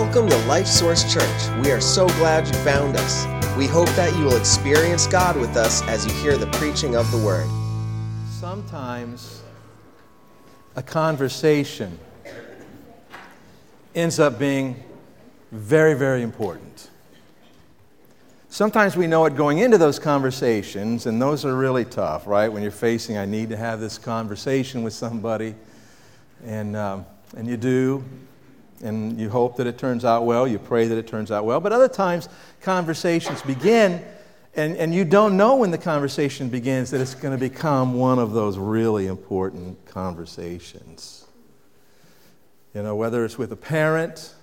Welcome to Life Source Church. We are so glad you found us. We hope that you will experience God with us as you hear the preaching of the Word. Sometimes a conversation ends up being very, very important. Sometimes we know it going into those conversations, and those are really tough, right? When you're facing, I need to have this conversation with somebody, and, um, and you do, and you hope that it turns out well, you pray that it turns out well. But other times, conversations begin, and, and you don't know when the conversation begins that it's going to become one of those really important conversations. You know, whether it's with a parent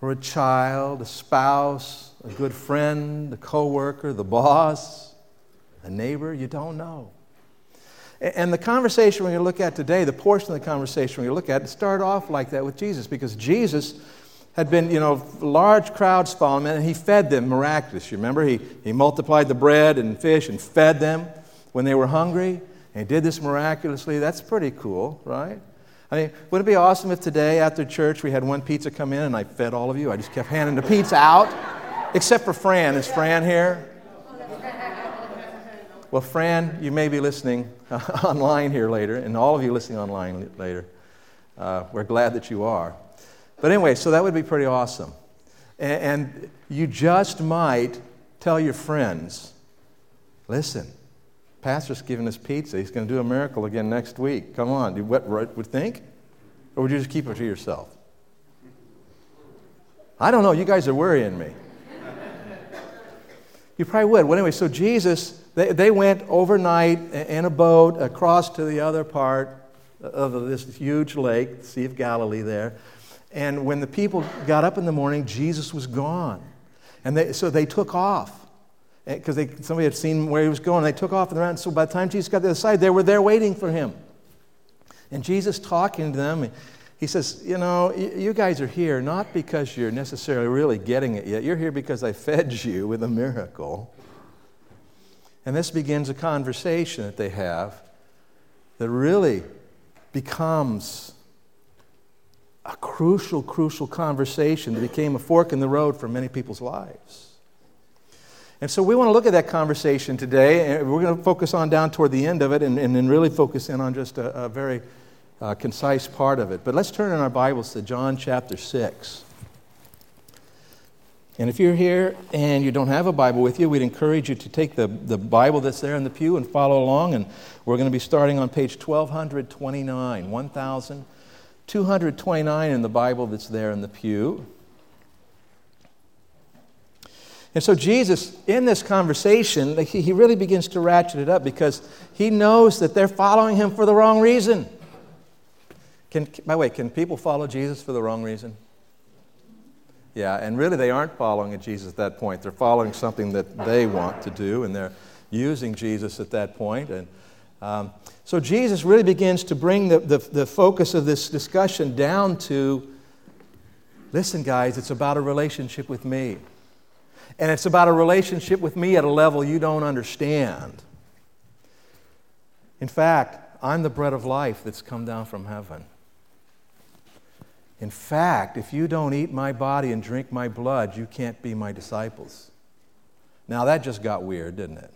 or a child, a spouse, a good friend, a coworker, the boss, a neighbor, you don't know. And the conversation we're going to look at today, the portion of the conversation we're going to look at, started off like that with Jesus because Jesus had been, you know, large crowds following him and he fed them miraculously. Remember? He, he multiplied the bread and fish and fed them when they were hungry. And he did this miraculously. That's pretty cool, right? I mean, wouldn't it be awesome if today after church we had one pizza come in and I fed all of you? I just kept handing the pizza out, except for Fran. Is Fran here? Well, Fran, you may be listening online here later, and all of you listening online later. Uh, we're glad that you are. But anyway, so that would be pretty awesome. And, and you just might tell your friends listen, Pastor's giving us pizza. He's going to do a miracle again next week. Come on. Do what would think? Or would you just keep it to yourself? I don't know. You guys are worrying me. You probably would. Well, anyway, so Jesus they, they went overnight in a boat across to the other part of this huge lake, the Sea of Galilee there. And when the people got up in the morning, Jesus was gone. And they, so they took off eh, because somebody had seen where he was going. They took off and ran. So by the time Jesus got to the other side, they were there waiting for him. And Jesus talking to them, he says, You know, you guys are here not because you're necessarily really getting it yet. You're here because I fed you with a miracle. And this begins a conversation that they have that really becomes a crucial, crucial conversation that became a fork in the road for many people's lives. And so we want to look at that conversation today, and we're going to focus on down toward the end of it and, and then really focus in on just a, a very uh, concise part of it. But let's turn in our Bibles to John chapter 6. And if you're here and you don't have a Bible with you, we'd encourage you to take the, the Bible that's there in the pew and follow along. And we're going to be starting on page 1229, 1229 in the Bible that's there in the pew. And so, Jesus, in this conversation, he really begins to ratchet it up because he knows that they're following him for the wrong reason. Can, by the way, can people follow Jesus for the wrong reason? Yeah, and really they aren't following Jesus at that point. They're following something that they want to do, and they're using Jesus at that point. And um, so Jesus really begins to bring the, the, the focus of this discussion down to listen, guys, it's about a relationship with me. And it's about a relationship with me at a level you don't understand. In fact, I'm the bread of life that's come down from heaven. In fact, if you don't eat my body and drink my blood, you can't be my disciples. Now, that just got weird, didn't it?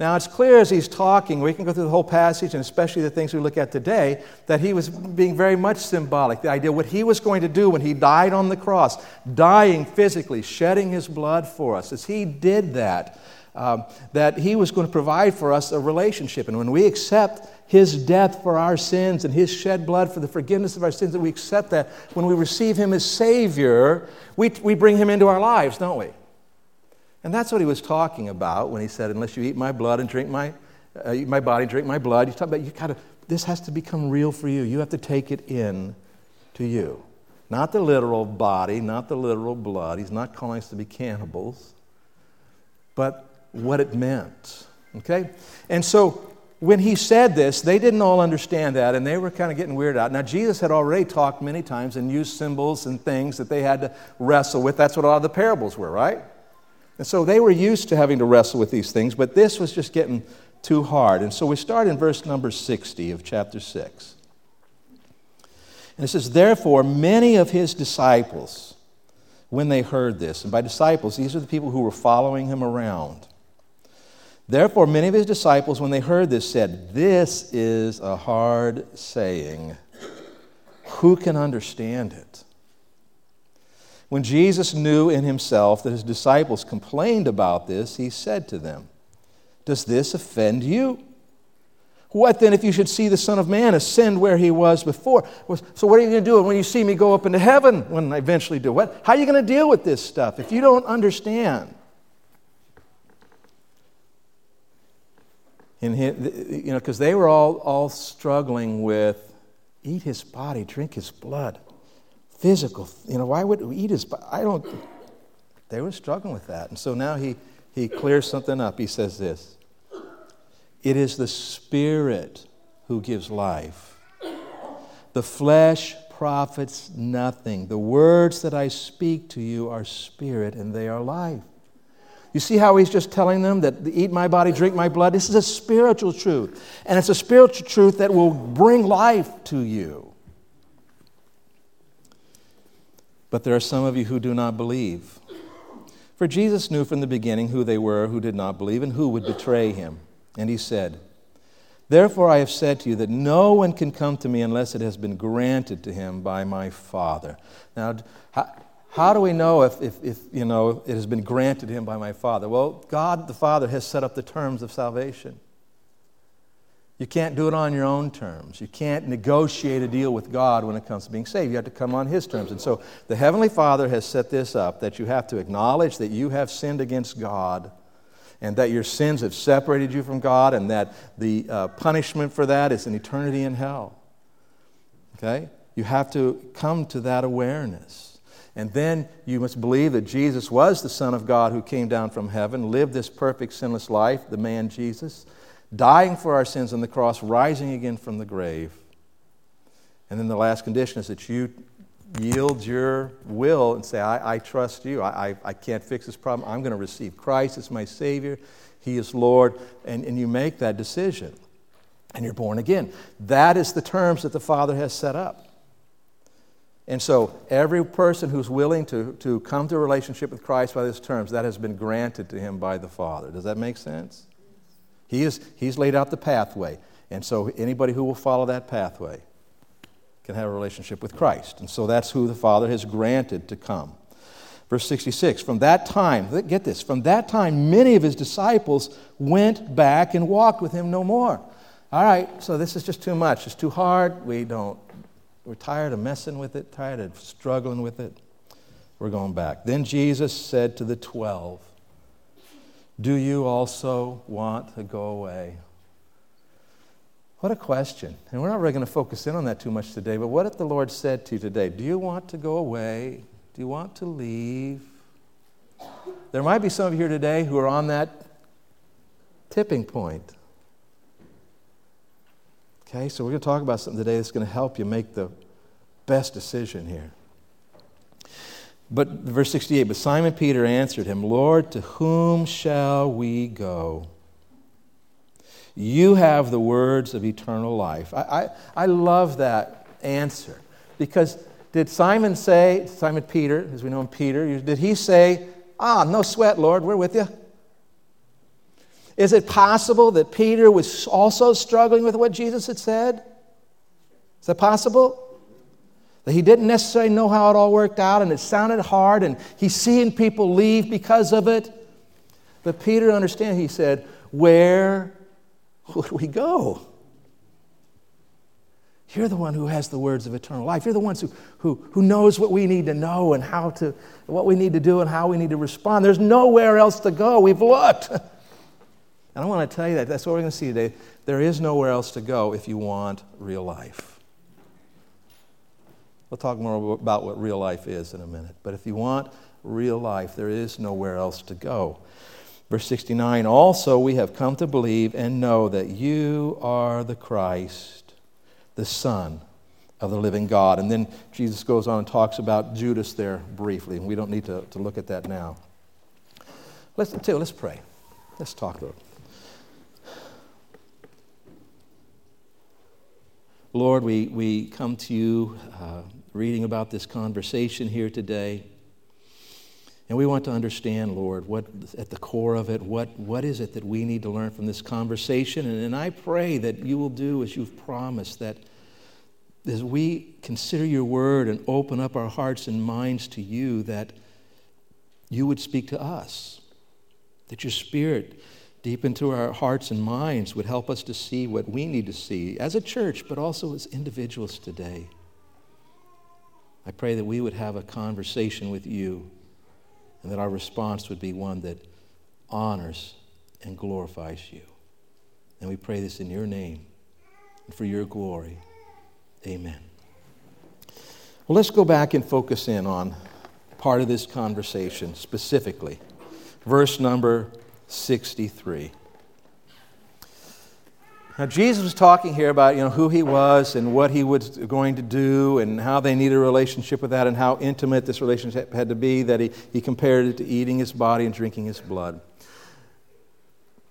Now, it's clear as he's talking, we can go through the whole passage, and especially the things we look at today, that he was being very much symbolic. The idea what he was going to do when he died on the cross, dying physically, shedding his blood for us, as he did that, um, that he was going to provide for us a relationship. And when we accept his death for our sins and his shed blood for the forgiveness of our sins, that we accept that, when we receive him as Savior, we, we bring him into our lives, don't we? And that's what he was talking about when he said, Unless you eat my blood and drink my, uh, eat my body, drink my blood, he's talking about you gotta, this has to become real for you. You have to take it in to you. Not the literal body, not the literal blood. He's not calling us to be cannibals, but what it meant. Okay? And so when he said this, they didn't all understand that, and they were kind of getting weirded out. Now, Jesus had already talked many times and used symbols and things that they had to wrestle with. That's what a lot of the parables were, right? And so they were used to having to wrestle with these things, but this was just getting too hard. And so we start in verse number 60 of chapter 6. And it says, Therefore, many of his disciples, when they heard this, and by disciples, these are the people who were following him around. Therefore, many of his disciples, when they heard this, said, This is a hard saying. Who can understand it? When Jesus knew in himself that his disciples complained about this, he said to them, Does this offend you? What then if you should see the Son of Man ascend where he was before? So, what are you going to do when you see me go up into heaven when I eventually do? What, how are you going to deal with this stuff if you don't understand? You know, because they were all, all struggling with eat his body, drink his blood, physical. You know, why would we eat his body? I don't. They were struggling with that, and so now he he clears something up. He says this. It is the Spirit who gives life. The flesh profits nothing. The words that I speak to you are spirit and they are life. You see how he's just telling them that eat my body, drink my blood? This is a spiritual truth. And it's a spiritual truth that will bring life to you. But there are some of you who do not believe. For Jesus knew from the beginning who they were who did not believe and who would betray him. And he said, Therefore I have said to you that no one can come to me unless it has been granted to him by my Father. Now, how do we know if, if, if, you know it has been granted him by my Father? Well, God the Father has set up the terms of salvation. You can't do it on your own terms. You can't negotiate a deal with God when it comes to being saved. You have to come on His terms. And so the Heavenly Father has set this up that you have to acknowledge that you have sinned against God and that your sins have separated you from God, and that the uh, punishment for that is an eternity in hell. Okay? You have to come to that awareness. And then you must believe that Jesus was the Son of God who came down from heaven, lived this perfect, sinless life, the man Jesus, dying for our sins on the cross, rising again from the grave. And then the last condition is that you yield your will and say, I, I trust you. I, I, I, can't fix this problem. I'm going to receive Christ as my Savior. He is Lord. And, and you make that decision. And you're born again. That is the terms that the Father has set up. And so, every person who's willing to, to come to a relationship with Christ by these terms, that has been granted to him by the Father. Does that make sense? He is, he's laid out the pathway. And so, anybody who will follow that pathway can have a relationship with Christ. And so that's who the Father has granted to come. Verse 66 From that time, get this, from that time, many of his disciples went back and walked with him no more. All right, so this is just too much. It's too hard. We don't, we're tired of messing with it, tired of struggling with it. We're going back. Then Jesus said to the twelve, Do you also want to go away? What a question. And we're not really going to focus in on that too much today, but what if the Lord said to you today, Do you want to go away? Do you want to leave? There might be some of you here today who are on that tipping point. Okay, so we're going to talk about something today that's going to help you make the best decision here. But verse 68 But Simon Peter answered him, Lord, to whom shall we go? You have the words of eternal life. I, I, I love that answer because did Simon say, Simon Peter, as we know him Peter, did he say, Ah, no sweat, Lord, we're with you? Is it possible that Peter was also struggling with what Jesus had said? Is that possible? That he didn't necessarily know how it all worked out and it sounded hard and he's seeing people leave because of it. But Peter understand, he said, Where would we go? You're the one who has the words of eternal life. You're the ones who, who, who knows what we need to know and how to, what we need to do and how we need to respond. There's nowhere else to go. We've looked. and I want to tell you that. That's what we're going to see today. There is nowhere else to go if you want real life. We'll talk more about what real life is in a minute. But if you want real life, there is nowhere else to go. Verse 69 Also, we have come to believe and know that you are the Christ, the Son of the living God. And then Jesus goes on and talks about Judas there briefly, and we don't need to, to look at that now. Let's, let's pray. Let's talk, Lord. Lord, we, we come to you uh, reading about this conversation here today. And we want to understand, Lord, what at the core of it, what, what is it that we need to learn from this conversation? And, and I pray that you will do as you've promised, that as we consider your word and open up our hearts and minds to you, that you would speak to us, that your spirit deep into our hearts and minds would help us to see what we need to see as a church, but also as individuals today. I pray that we would have a conversation with you and that our response would be one that honors and glorifies you. And we pray this in your name and for your glory. Amen. Well, let's go back and focus in on part of this conversation specifically. Verse number 63. Now, Jesus was talking here about you know, who he was and what he was going to do and how they needed a relationship with that and how intimate this relationship had to be, that he, he compared it to eating his body and drinking his blood.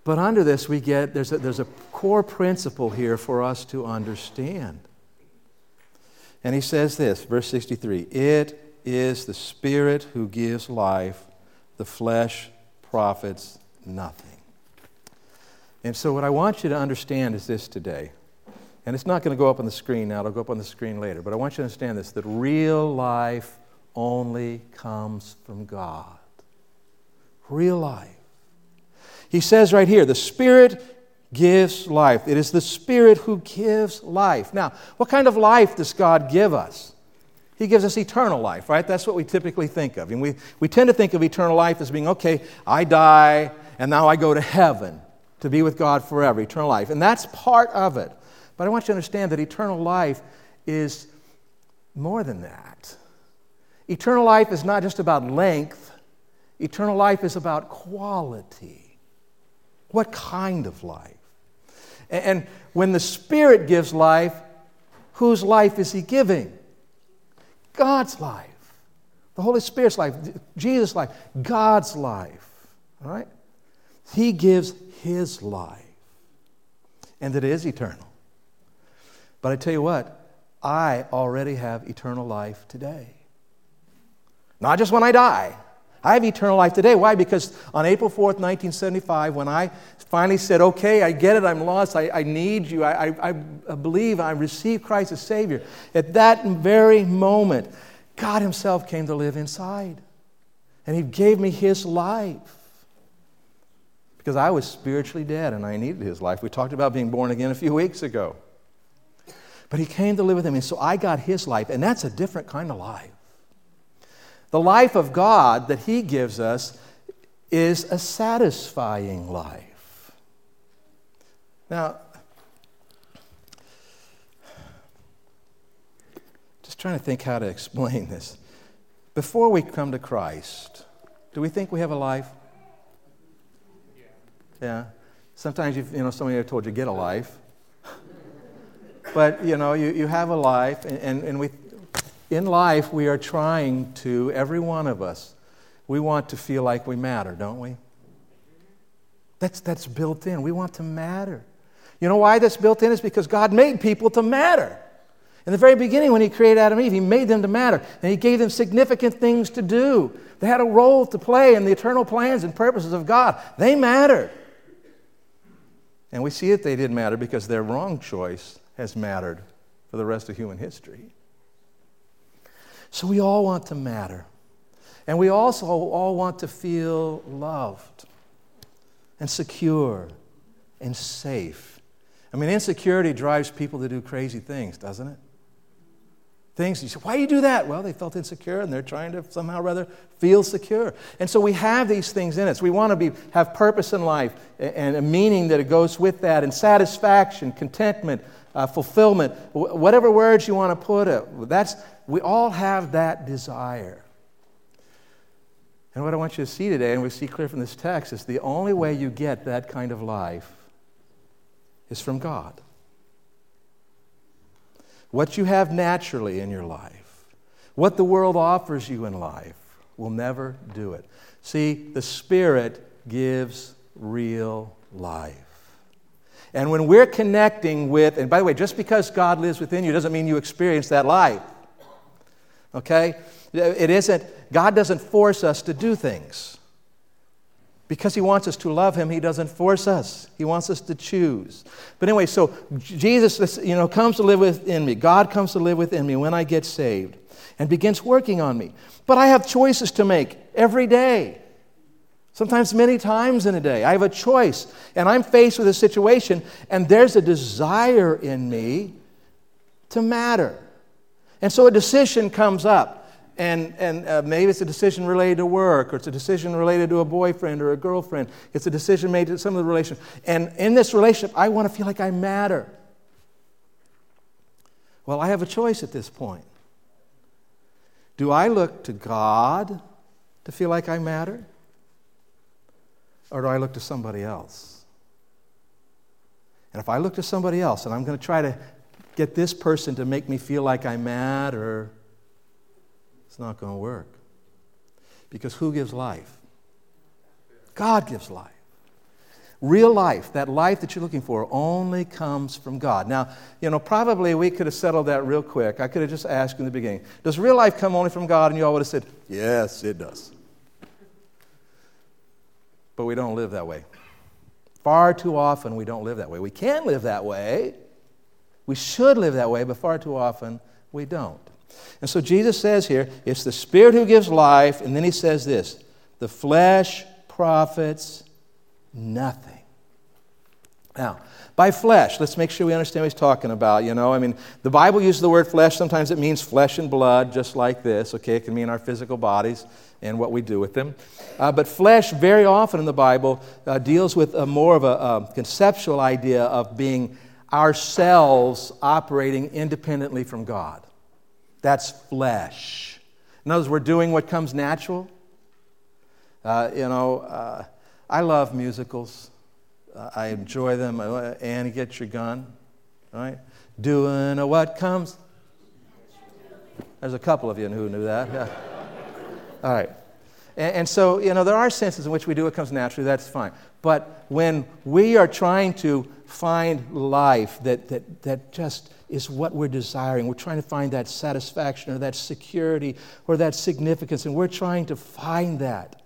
But under this, we get there's a, there's a core principle here for us to understand. And he says this, verse 63 It is the Spirit who gives life, the flesh profits nothing. And so, what I want you to understand is this today. And it's not going to go up on the screen now, it'll go up on the screen later. But I want you to understand this that real life only comes from God. Real life. He says right here the Spirit gives life. It is the Spirit who gives life. Now, what kind of life does God give us? He gives us eternal life, right? That's what we typically think of. And we, we tend to think of eternal life as being, okay, I die and now I go to heaven to be with God forever, eternal life. And that's part of it. But I want you to understand that eternal life is more than that. Eternal life is not just about length, eternal life is about quality. What kind of life? And when the Spirit gives life, whose life is He giving? God's life. The Holy Spirit's life, Jesus' life, God's life. All right? He gives His life, and it is eternal. But I tell you what, I already have eternal life today. Not just when I die. I have eternal life today. Why? Because on April 4th, 1975, when I finally said, okay, I get it, I'm lost, I, I need you, I, I, I believe, I receive Christ as Savior, at that very moment, God Himself came to live inside. And He gave me His life. Because I was spiritually dead and I needed His life. We talked about being born again a few weeks ago. But He came to live with me, and so I got His life, and that's a different kind of life. The life of God that He gives us is a satisfying life. Now, just trying to think how to explain this. Before we come to Christ, do we think we have a life? Yeah. Sometimes, you've, you know, somebody told you, get a life. but, you know, you, you have a life, and, and, and we, in life, we are trying to, every one of us, we want to feel like we matter, don't we? That's, that's built in. We want to matter. You know why that's built in? Is because God made people to matter. In the very beginning, when He created Adam and Eve, He made them to matter. And He gave them significant things to do. They had a role to play in the eternal plans and purposes of God. They mattered. And we see that they didn't matter because their wrong choice has mattered for the rest of human history. So we all want to matter. And we also all want to feel loved and secure and safe. I mean, insecurity drives people to do crazy things, doesn't it? Things you say, why do you do that? Well, they felt insecure and they're trying to somehow rather feel secure. And so we have these things in us. We want to be, have purpose in life and a meaning that it goes with that, and satisfaction, contentment, uh, fulfillment, whatever words you want to put it. That's, we all have that desire. And what I want you to see today, and we see clear from this text, is the only way you get that kind of life is from God. What you have naturally in your life, what the world offers you in life, will never do it. See, the Spirit gives real life. And when we're connecting with, and by the way, just because God lives within you doesn't mean you experience that life. Okay? It isn't, God doesn't force us to do things. Because He wants us to love Him, He doesn't force us. He wants us to choose. But anyway, so Jesus you know, comes to live within me. God comes to live within me when I get saved and begins working on me. But I have choices to make every day. Sometimes many times in a day. I have a choice, and I'm faced with a situation, and there's a desire in me to matter. And so a decision comes up, and, and uh, maybe it's a decision related to work, or it's a decision related to a boyfriend or a girlfriend. It's a decision made to some of the relationship. And in this relationship, I want to feel like I matter. Well, I have a choice at this point. Do I look to God to feel like I matter? Or do I look to somebody else? And if I look to somebody else and I'm going to try to get this person to make me feel like I matter, it's not going to work. Because who gives life? God gives life. Real life, that life that you're looking for, only comes from God. Now, you know, probably we could have settled that real quick. I could have just asked in the beginning, does real life come only from God? And you all would have said, yes, it does. But we don't live that way. Far too often, we don't live that way. We can live that way. We should live that way, but far too often, we don't. And so Jesus says here, it's the Spirit who gives life, and then he says this the flesh profits nothing. Now, by flesh, let's make sure we understand what he's talking about. You know, I mean, the Bible uses the word flesh. Sometimes it means flesh and blood, just like this, okay? It can mean our physical bodies and what we do with them. Uh, but flesh, very often in the Bible, uh, deals with a more of a, a conceptual idea of being ourselves operating independently from God. That's flesh. In other words, we're doing what comes natural. Uh, you know, uh, I love musicals. Uh, I enjoy them. Uh, Annie, get your gun. Right? Doing what comes. There's a couple of you who knew that. Yeah. All right. And, and so, you know, there are senses in which we do what comes naturally. That's fine. But when we are trying to find life that, that, that just is what we're desiring. We're trying to find that satisfaction or that security or that significance, and we're trying to find that.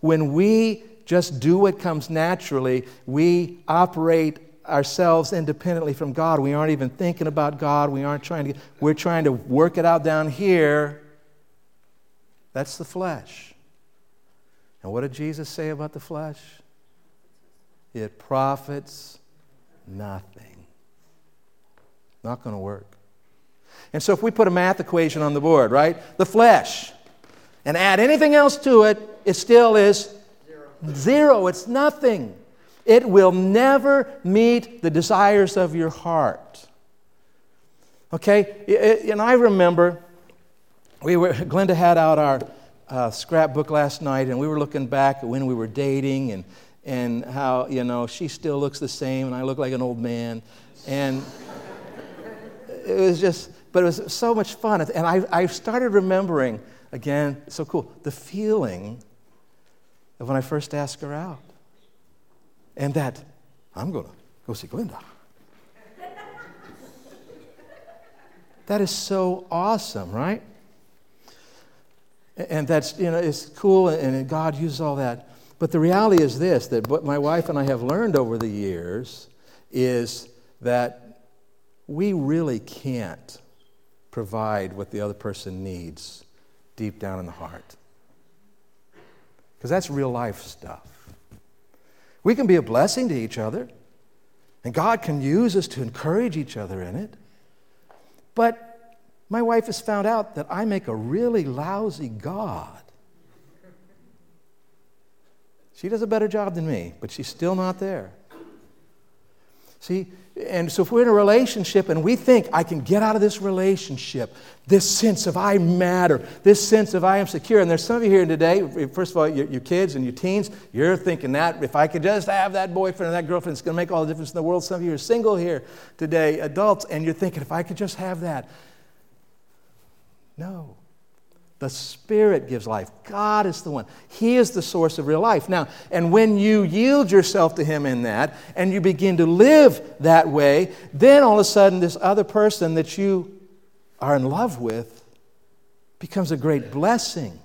When we just do what comes naturally. We operate ourselves independently from God. We aren't even thinking about God. We aren't trying to, we're trying to work it out down here. That's the flesh. And what did Jesus say about the flesh? It profits nothing. Not going to work. And so if we put a math equation on the board, right? The flesh, and add anything else to it, it still is Zero, it's nothing. It will never meet the desires of your heart. Okay? and I remember we were, Glenda had out our uh, scrapbook last night, and we were looking back at when we were dating and, and how, you know, she still looks the same, and I look like an old man. And it was just, but it was so much fun. And I, I started remembering, again, so cool, the feeling of when I first asked her out. And that I'm going to go see Glinda. that is so awesome, right? And that's, you know, it's cool and God uses all that. But the reality is this that what my wife and I have learned over the years is that we really can't provide what the other person needs deep down in the heart because that's real life stuff. We can be a blessing to each other, and God can use us to encourage each other in it. But my wife has found out that I make a really lousy God. She does a better job than me, but she's still not there. See, and so if we're in a relationship and we think I can get out of this relationship, this sense of I matter, this sense of I am secure, and there's some of you here today, first of all, your, your kids and your teens, you're thinking that if I could just have that boyfriend or that girlfriend, it's going to make all the difference in the world. Some of you are single here today, adults, and you're thinking if I could just have that. No. The Spirit gives life. God is the one. He is the source of real life. Now, and when you yield yourself to Him in that and you begin to live that way, then all of a sudden, this other person that you are in love with becomes a great blessing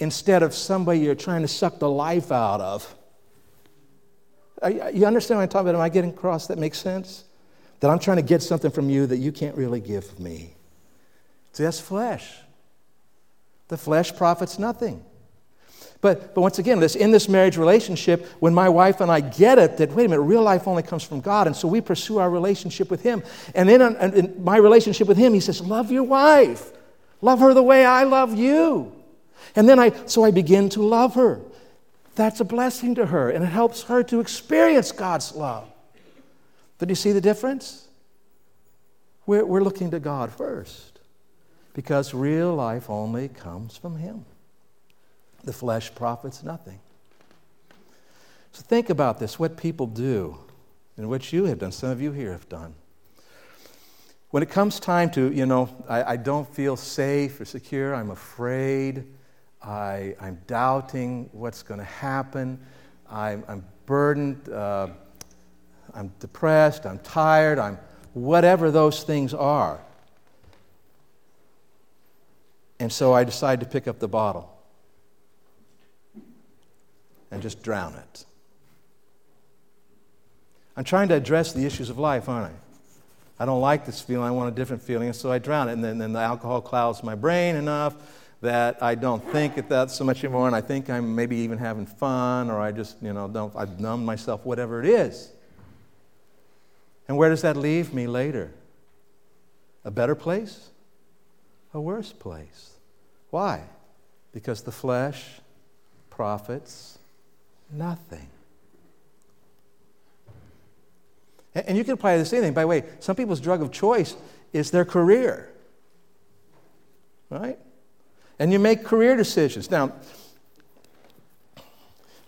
instead of somebody you're trying to suck the life out of. You understand what I'm talking about? Am I getting across? That makes sense? That I'm trying to get something from you that you can't really give me. See, that's flesh. The flesh profits nothing. But, but once again, this, in this marriage relationship, when my wife and I get it that, wait a minute, real life only comes from God, and so we pursue our relationship with Him. And then in, in my relationship with Him, He says, Love your wife. Love her the way I love you. And then I, so I begin to love her. That's a blessing to her, and it helps her to experience God's love. But do you see the difference? We're, we're looking to God first because real life only comes from Him. The flesh profits nothing. So think about this what people do, and what you have done, some of you here have done. When it comes time to, you know, I, I don't feel safe or secure, I'm afraid, I, am doubting what's going to happen, I'm, I'm burdened, uh, I'm depressed, I'm tired, I'm whatever those things are. And so I decide to pick up the bottle and just drown it. I'm trying to address the issues of life, aren't I? I don't like this feeling, I want a different feeling, and so I drown it. And then, then the alcohol clouds my brain enough that I don't think it that so much anymore, and I think I'm maybe even having fun, or I just, you know, don't, I've numbed myself, whatever it is. And where does that leave me later? A better place? A worse place. Why? Because the flesh profits nothing. And you can apply the same thing. By the way, some people's drug of choice is their career. Right? And you make career decisions. Now,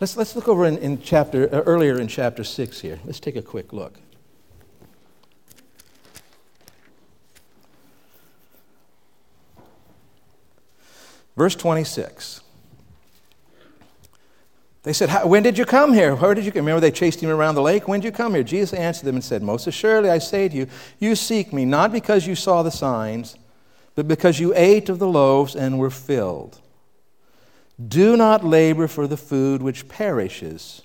let's, let's look over in, in chapter, uh, earlier in chapter 6 here. Let's take a quick look. Verse 26. They said, When did you come here? Where did you come? Remember, they chased him around the lake. When did you come here? Jesus answered them and said, Most assuredly, I say to you, you seek me not because you saw the signs, but because you ate of the loaves and were filled. Do not labor for the food which perishes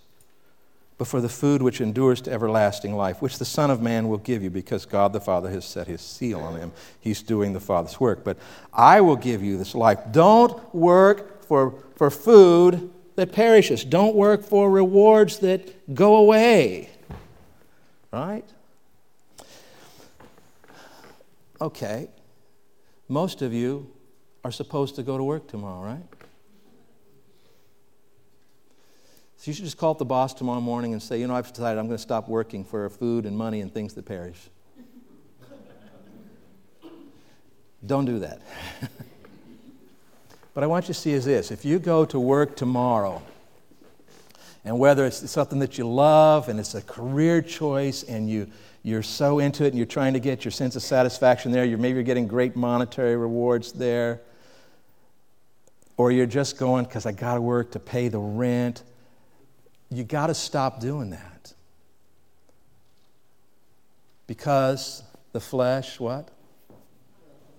but for the food which endures to everlasting life, which the Son of Man will give you, because God the Father has set his seal on him. He's doing the Father's work. But I will give you this life. Don't work for, for food that perishes, don't work for rewards that go away. Right? Okay. Most of you are supposed to go to work tomorrow, right? So you should just call up the boss tomorrow morning and say, you know, I've decided I'm going to stop working for food and money and things that perish. Don't do that. but I want you to see is this if you go to work tomorrow, and whether it's something that you love and it's a career choice and you, you're so into it and you're trying to get your sense of satisfaction there, you're, maybe you're getting great monetary rewards there, or you're just going because I got to work to pay the rent you got to stop doing that. Because the flesh, what?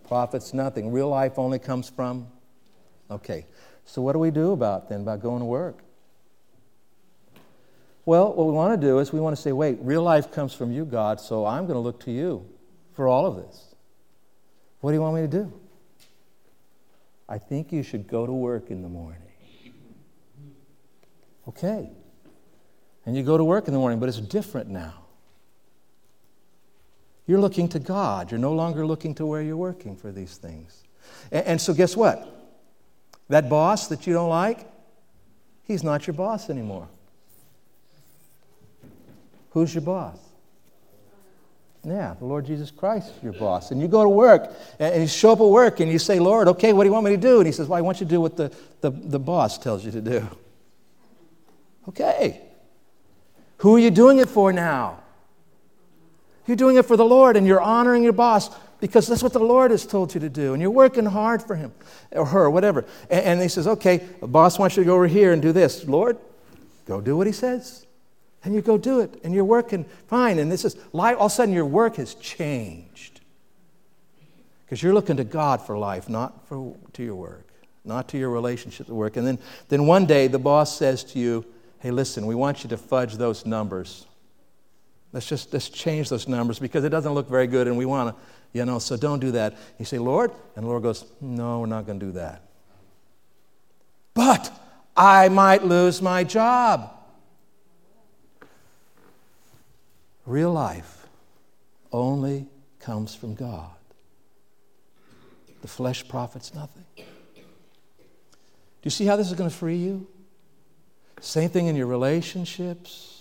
Profits nothing. Real life only comes from. Okay. So, what do we do about then about going to work? Well, what we want to do is we want to say, wait, real life comes from you, God, so I'm going to look to you for all of this. What do you want me to do? I think you should go to work in the morning. Okay and you go to work in the morning, but it's different now. You're looking to God. You're no longer looking to where you're working for these things. And, and, so, guess what? That boss that you don't like, he's not your boss anymore. Who's your boss? Yeah, the Lord Jesus Christ is your boss. And you go to work and you show up at work and you say, Lord, okay, what do you want me to do? And he says, Well, I want you to do what the, the, the boss tells you to do. Okay. Who are you doing it for now? You're doing it for the Lord and you're honoring your boss because that's what the Lord has told you to do. And you're working hard for him or her, whatever. And, and he says, okay, the boss wants you to go over here and do this. Lord, go do what he says. And you go do it. And you're working fine. And this is, life. all of a sudden, your work has changed. Because you're looking to God for life, not for, to your work, not to your relationship to work. And then, then one day, the boss says to you, hey, listen, we want you to fudge those numbers. Let's just let's change those numbers because it doesn't look very good and we want to you know, so don't do that. You say, Lord, and the Lord goes, No, we're not going to do that. But I might lose my job. Real life only comes from God. The flesh profits nothing. Do you see how this is going to free you? Same thing in your relationships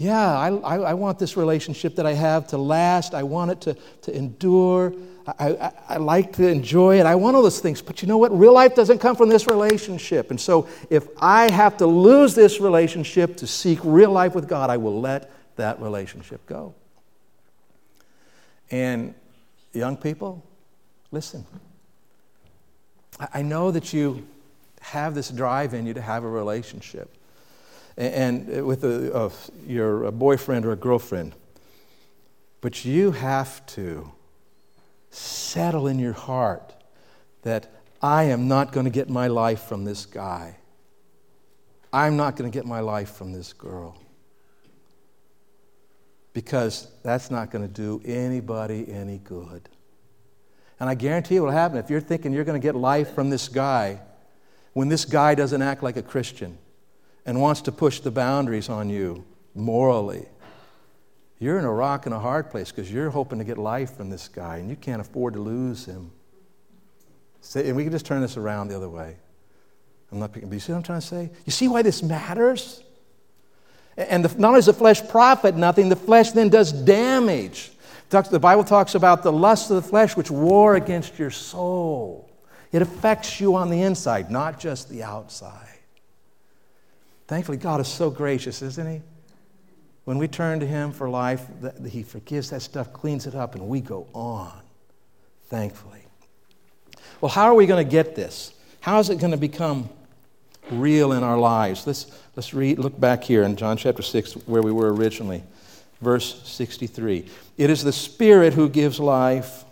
yeah, I, I, I, want this relationship that I have to last. I want it to, to endure. I, I, I, like to enjoy it. I want all those things. But you know what? Real life doesn't come from this relationship. And so if I have to lose this relationship to seek real life with God, I will let that relationship go. And young people, listen. I know that you have this drive in you to have a relationship and uh, with a, a, your boyfriend or a girlfriend. But you have to settle in your heart that I am not going to get my life from this guy. I'm not going to get my life from this girl. Because that's not going to do anybody any good. And I guarantee you what will happen if you're thinking you're going to get life from this guy when this guy doesn't act like a Christian and wants to push the boundaries on you morally, you're in a rock and a hard place because you're hoping to get life from this guy and you can't afford to lose him. And we can just turn this around the other way. I'm not picking, but you see what I'm trying to say? You see why this matters? And the, not only does the flesh profit nothing, the flesh then does damage. The Bible talks about the lust of the flesh which war against your soul. It affects you on the inside, not just the outside. Thankfully, God is so gracious, isn't He? When we turn to Him for life, He forgives that stuff, cleans it up, and we go on. Thankfully. Well, how are we going to get this? How is it going to become real in our lives? Let's, let's read, look back here in John chapter 6, where we were originally. Verse 63. It is the Spirit who gives life,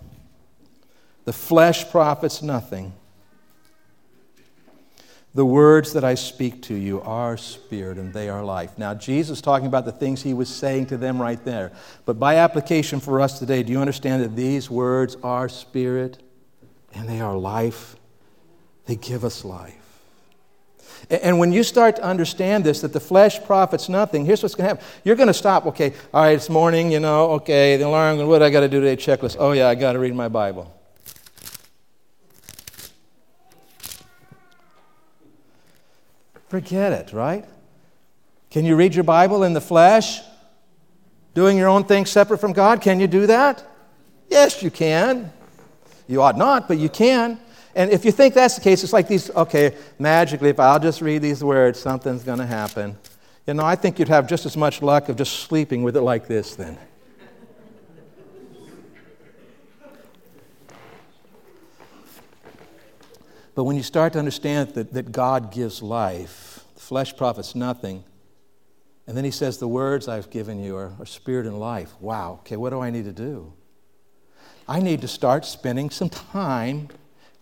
the flesh profits nothing. The words that I speak to you are spirit and they are life. Now, Jesus talking about the things he was saying to them right there. But by application for us today, do you understand that these words are spirit and they are life? They give us life. And when you start to understand this, that the flesh profits nothing, here's what's going to happen. You're going to stop, okay, all right, it's morning, you know, okay, the alarm, what do I got to do today? Checklist. Oh, yeah, I got to read my Bible. Forget it, right? Can you read your Bible in the flesh? Doing your own thing separate from God? Can you do that? Yes, you can. You ought not, but you can. And if you think that's the case, it's like these, okay, magically, if I'll just read these words, something's going to happen. You know, I think you'd have just as much luck of just sleeping with it like this then. But when you start to understand that, that God gives life, the flesh profits nothing. And then he says, The words I've given you are, are spirit and life. Wow, okay, what do I need to do? I need to start spending some time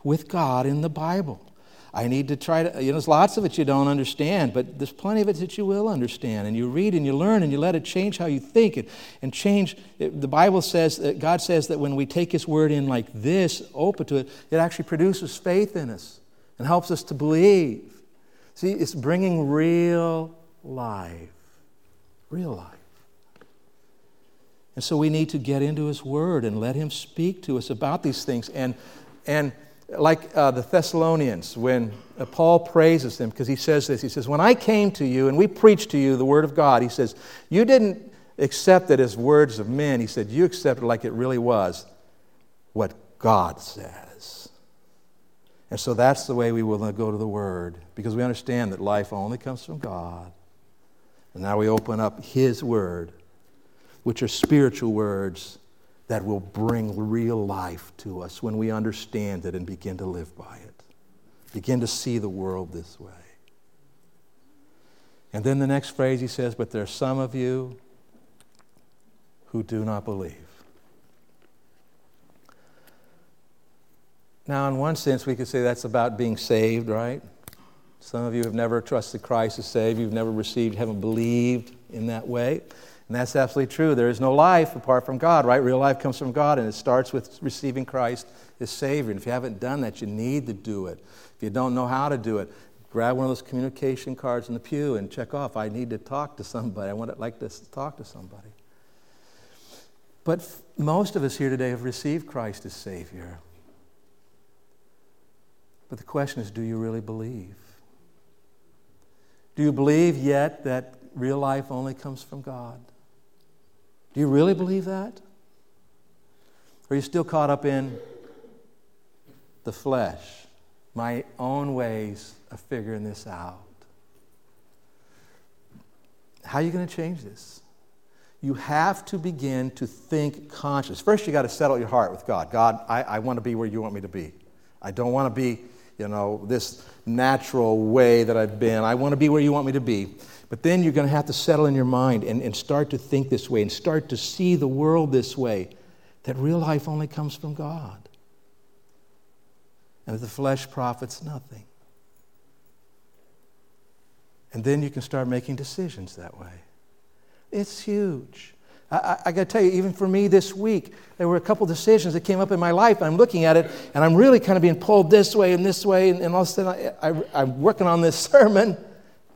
with God in the Bible. I need to try to, you know, there's lots of it you don't understand, but there's plenty of it that you will understand. And you read and you learn and you let it change how you think and, and change. The Bible says that God says that when we take His word in like this, open to it, it actually produces faith in us and helps us to believe. See, it's bringing real life. Real life. And so we need to get into His Word and let Him speak to us about these things. And, and like uh, the Thessalonians, when uh, Paul praises them, because he says this, he says, When I came to you and we preached to you the word of God, he says, You didn't accept it as words of men. He said, You accepted it like it really was what God says. And so that's the way we will go to the word, because we understand that life only comes from God. And now we open up his word. which are spiritual words that will bring real life to us when we understand it and begin to live by it, begin to see the world this way. And then the next phrase he says, But there are some of you who do not believe. Now, in one sense, we could say that's about being saved, right? Some of you have never trusted Christ as Savior, you've never received, haven't believed in that way. And that's absolutely true. There is no life apart from God, right? Real life comes from God, and it starts with receiving Christ as Savior. And if you haven't done that, you need to do it. If you don't know how to do it, grab one of those communication cards in the pew and check off, I need to talk to somebody. I want to like to talk to somebody. But f- most of us here today have received Christ as Savior. But the question is do you really believe? Do you believe yet that real life only comes from God? Do you really believe that? Are you still caught up in the flesh, my own ways of figuring this out? How are you going to change this? You have to begin to think conscious. First, you got to settle your heart with God. God, I, I want to be where you want me to be. I don't want to be, you know, this natural way that I've been. I want to be where you want me to be. But then you're going to have to settle in your mind and, and start to think this way and start to see the world this way that real life only comes from God and that the flesh profits nothing. And then you can start making decisions that way. It's huge. I, I, got to tell you, even for me this week, there were a couple decisions that came up in my life. I'm looking at it, and I'm really kind of being pulled this way and this way, and, and all of a sudden I, I, I'm working on this sermon.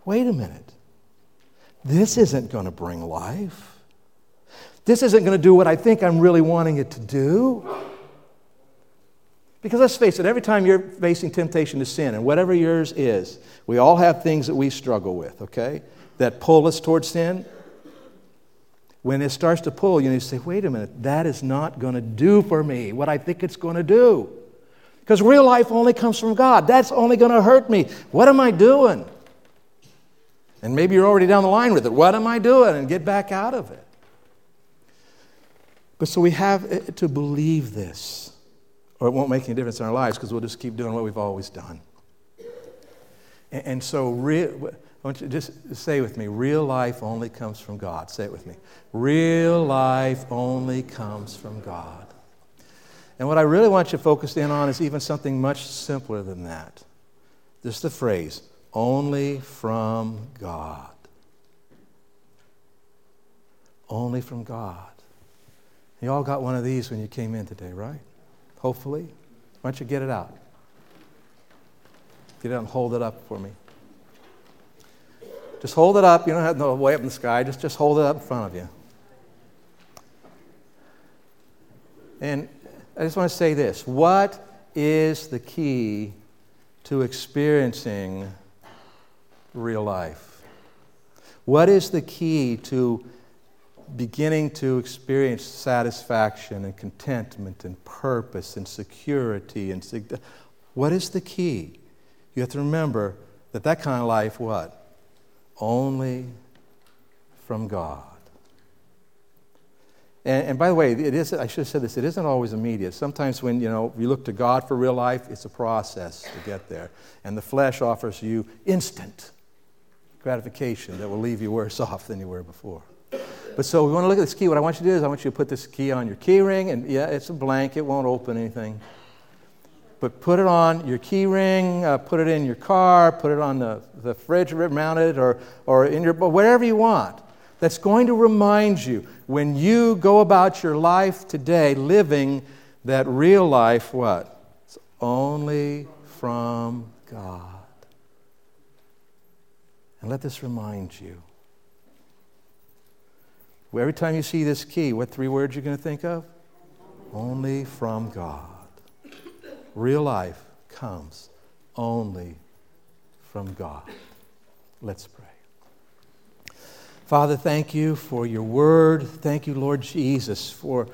Wait a minute. This isn't going to bring life. This isn't going to do what I think I'm really wanting it to do. Because let's face it, every time you're facing temptation to sin, and whatever yours is, we all have things that we struggle with, okay, that pull us towards sin. When it starts to pull, you need to say, wait a minute, that is not going to do for me what I think it's going to do. Because real life only comes from God. That's only going to hurt me. What am I doing? And maybe you're already down the line with it. What am I doing? And get back out of it. But so we have eh, to believe this, or it won't make any difference in our lives because we'll just keep doing what we've always done. And, and so, real, I want you to just say with me real life only comes from God. Say it with me. Real life only comes from God. And what I really want you to focus in on is even something much simpler than that. Just the phrase only from God. Only from God. You all got one of these when you came in today, right? Hopefully. Why don't you get it out? Get it out and hold it up for me. Just hold it up. You don't have to way up in the sky. Just, just hold it up in front of you. And I just want to say this. What is the key to experiencing real life? What is the key to beginning to experience satisfaction and contentment and purpose and security and what is the key? You have to remember that that kind of life what? Only from God. And, and, by the way, it is, I should have said this, it isn't always immediate. Sometimes when, you know, you look to God for real life, it's a process to get there. And the flesh offers you instant gratification that will leave you worse off than you were before. But so we want to look at this key. What I want you to do is I want you to put this key on your key ring, and yeah, it's a blank, it won't open anything. But put it on your key ring, uh, put it in your car, put it on the, the fridge mounted, or, or in your, whatever you want. That's going to remind you when you go about your life today living that real life, what? It's only from God. And let this remind you. Every time you see this key, what three words are you're going to think of? Only from God. Real life comes only from God. Let's pray. Father, thank you for your word. Thank you, Lord Jesus, for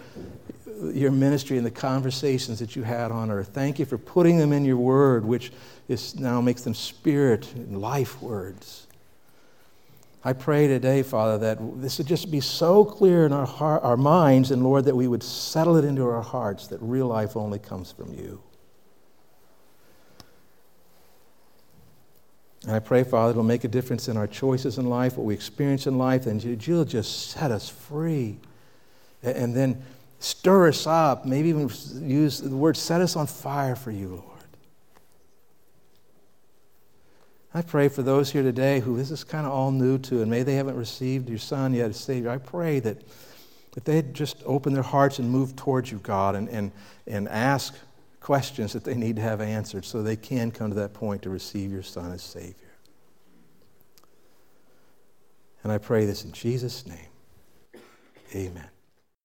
your ministry and the conversations that you had on earth. Thank you for putting them in your word, which is now makes them spirit and life words. I pray today, Father, that this would just be so clear in our, heart, our minds, and Lord, that we would settle it into our hearts that real life only comes from you. And I pray, Father, it'll make a difference in our choices in life, what we experience in life, and you'll just set us free. And then stir us up, maybe even use the word set us on fire for you, Lord. I pray for those here today who this is kind of all new to, and maybe they haven't received your Son yet as Savior. I pray that, that they'd just open their hearts and move towards you, God, and, and, and ask questions that they need to have answered so they can come to that point to receive your Son as Savior. And I pray this in Jesus' name. Amen.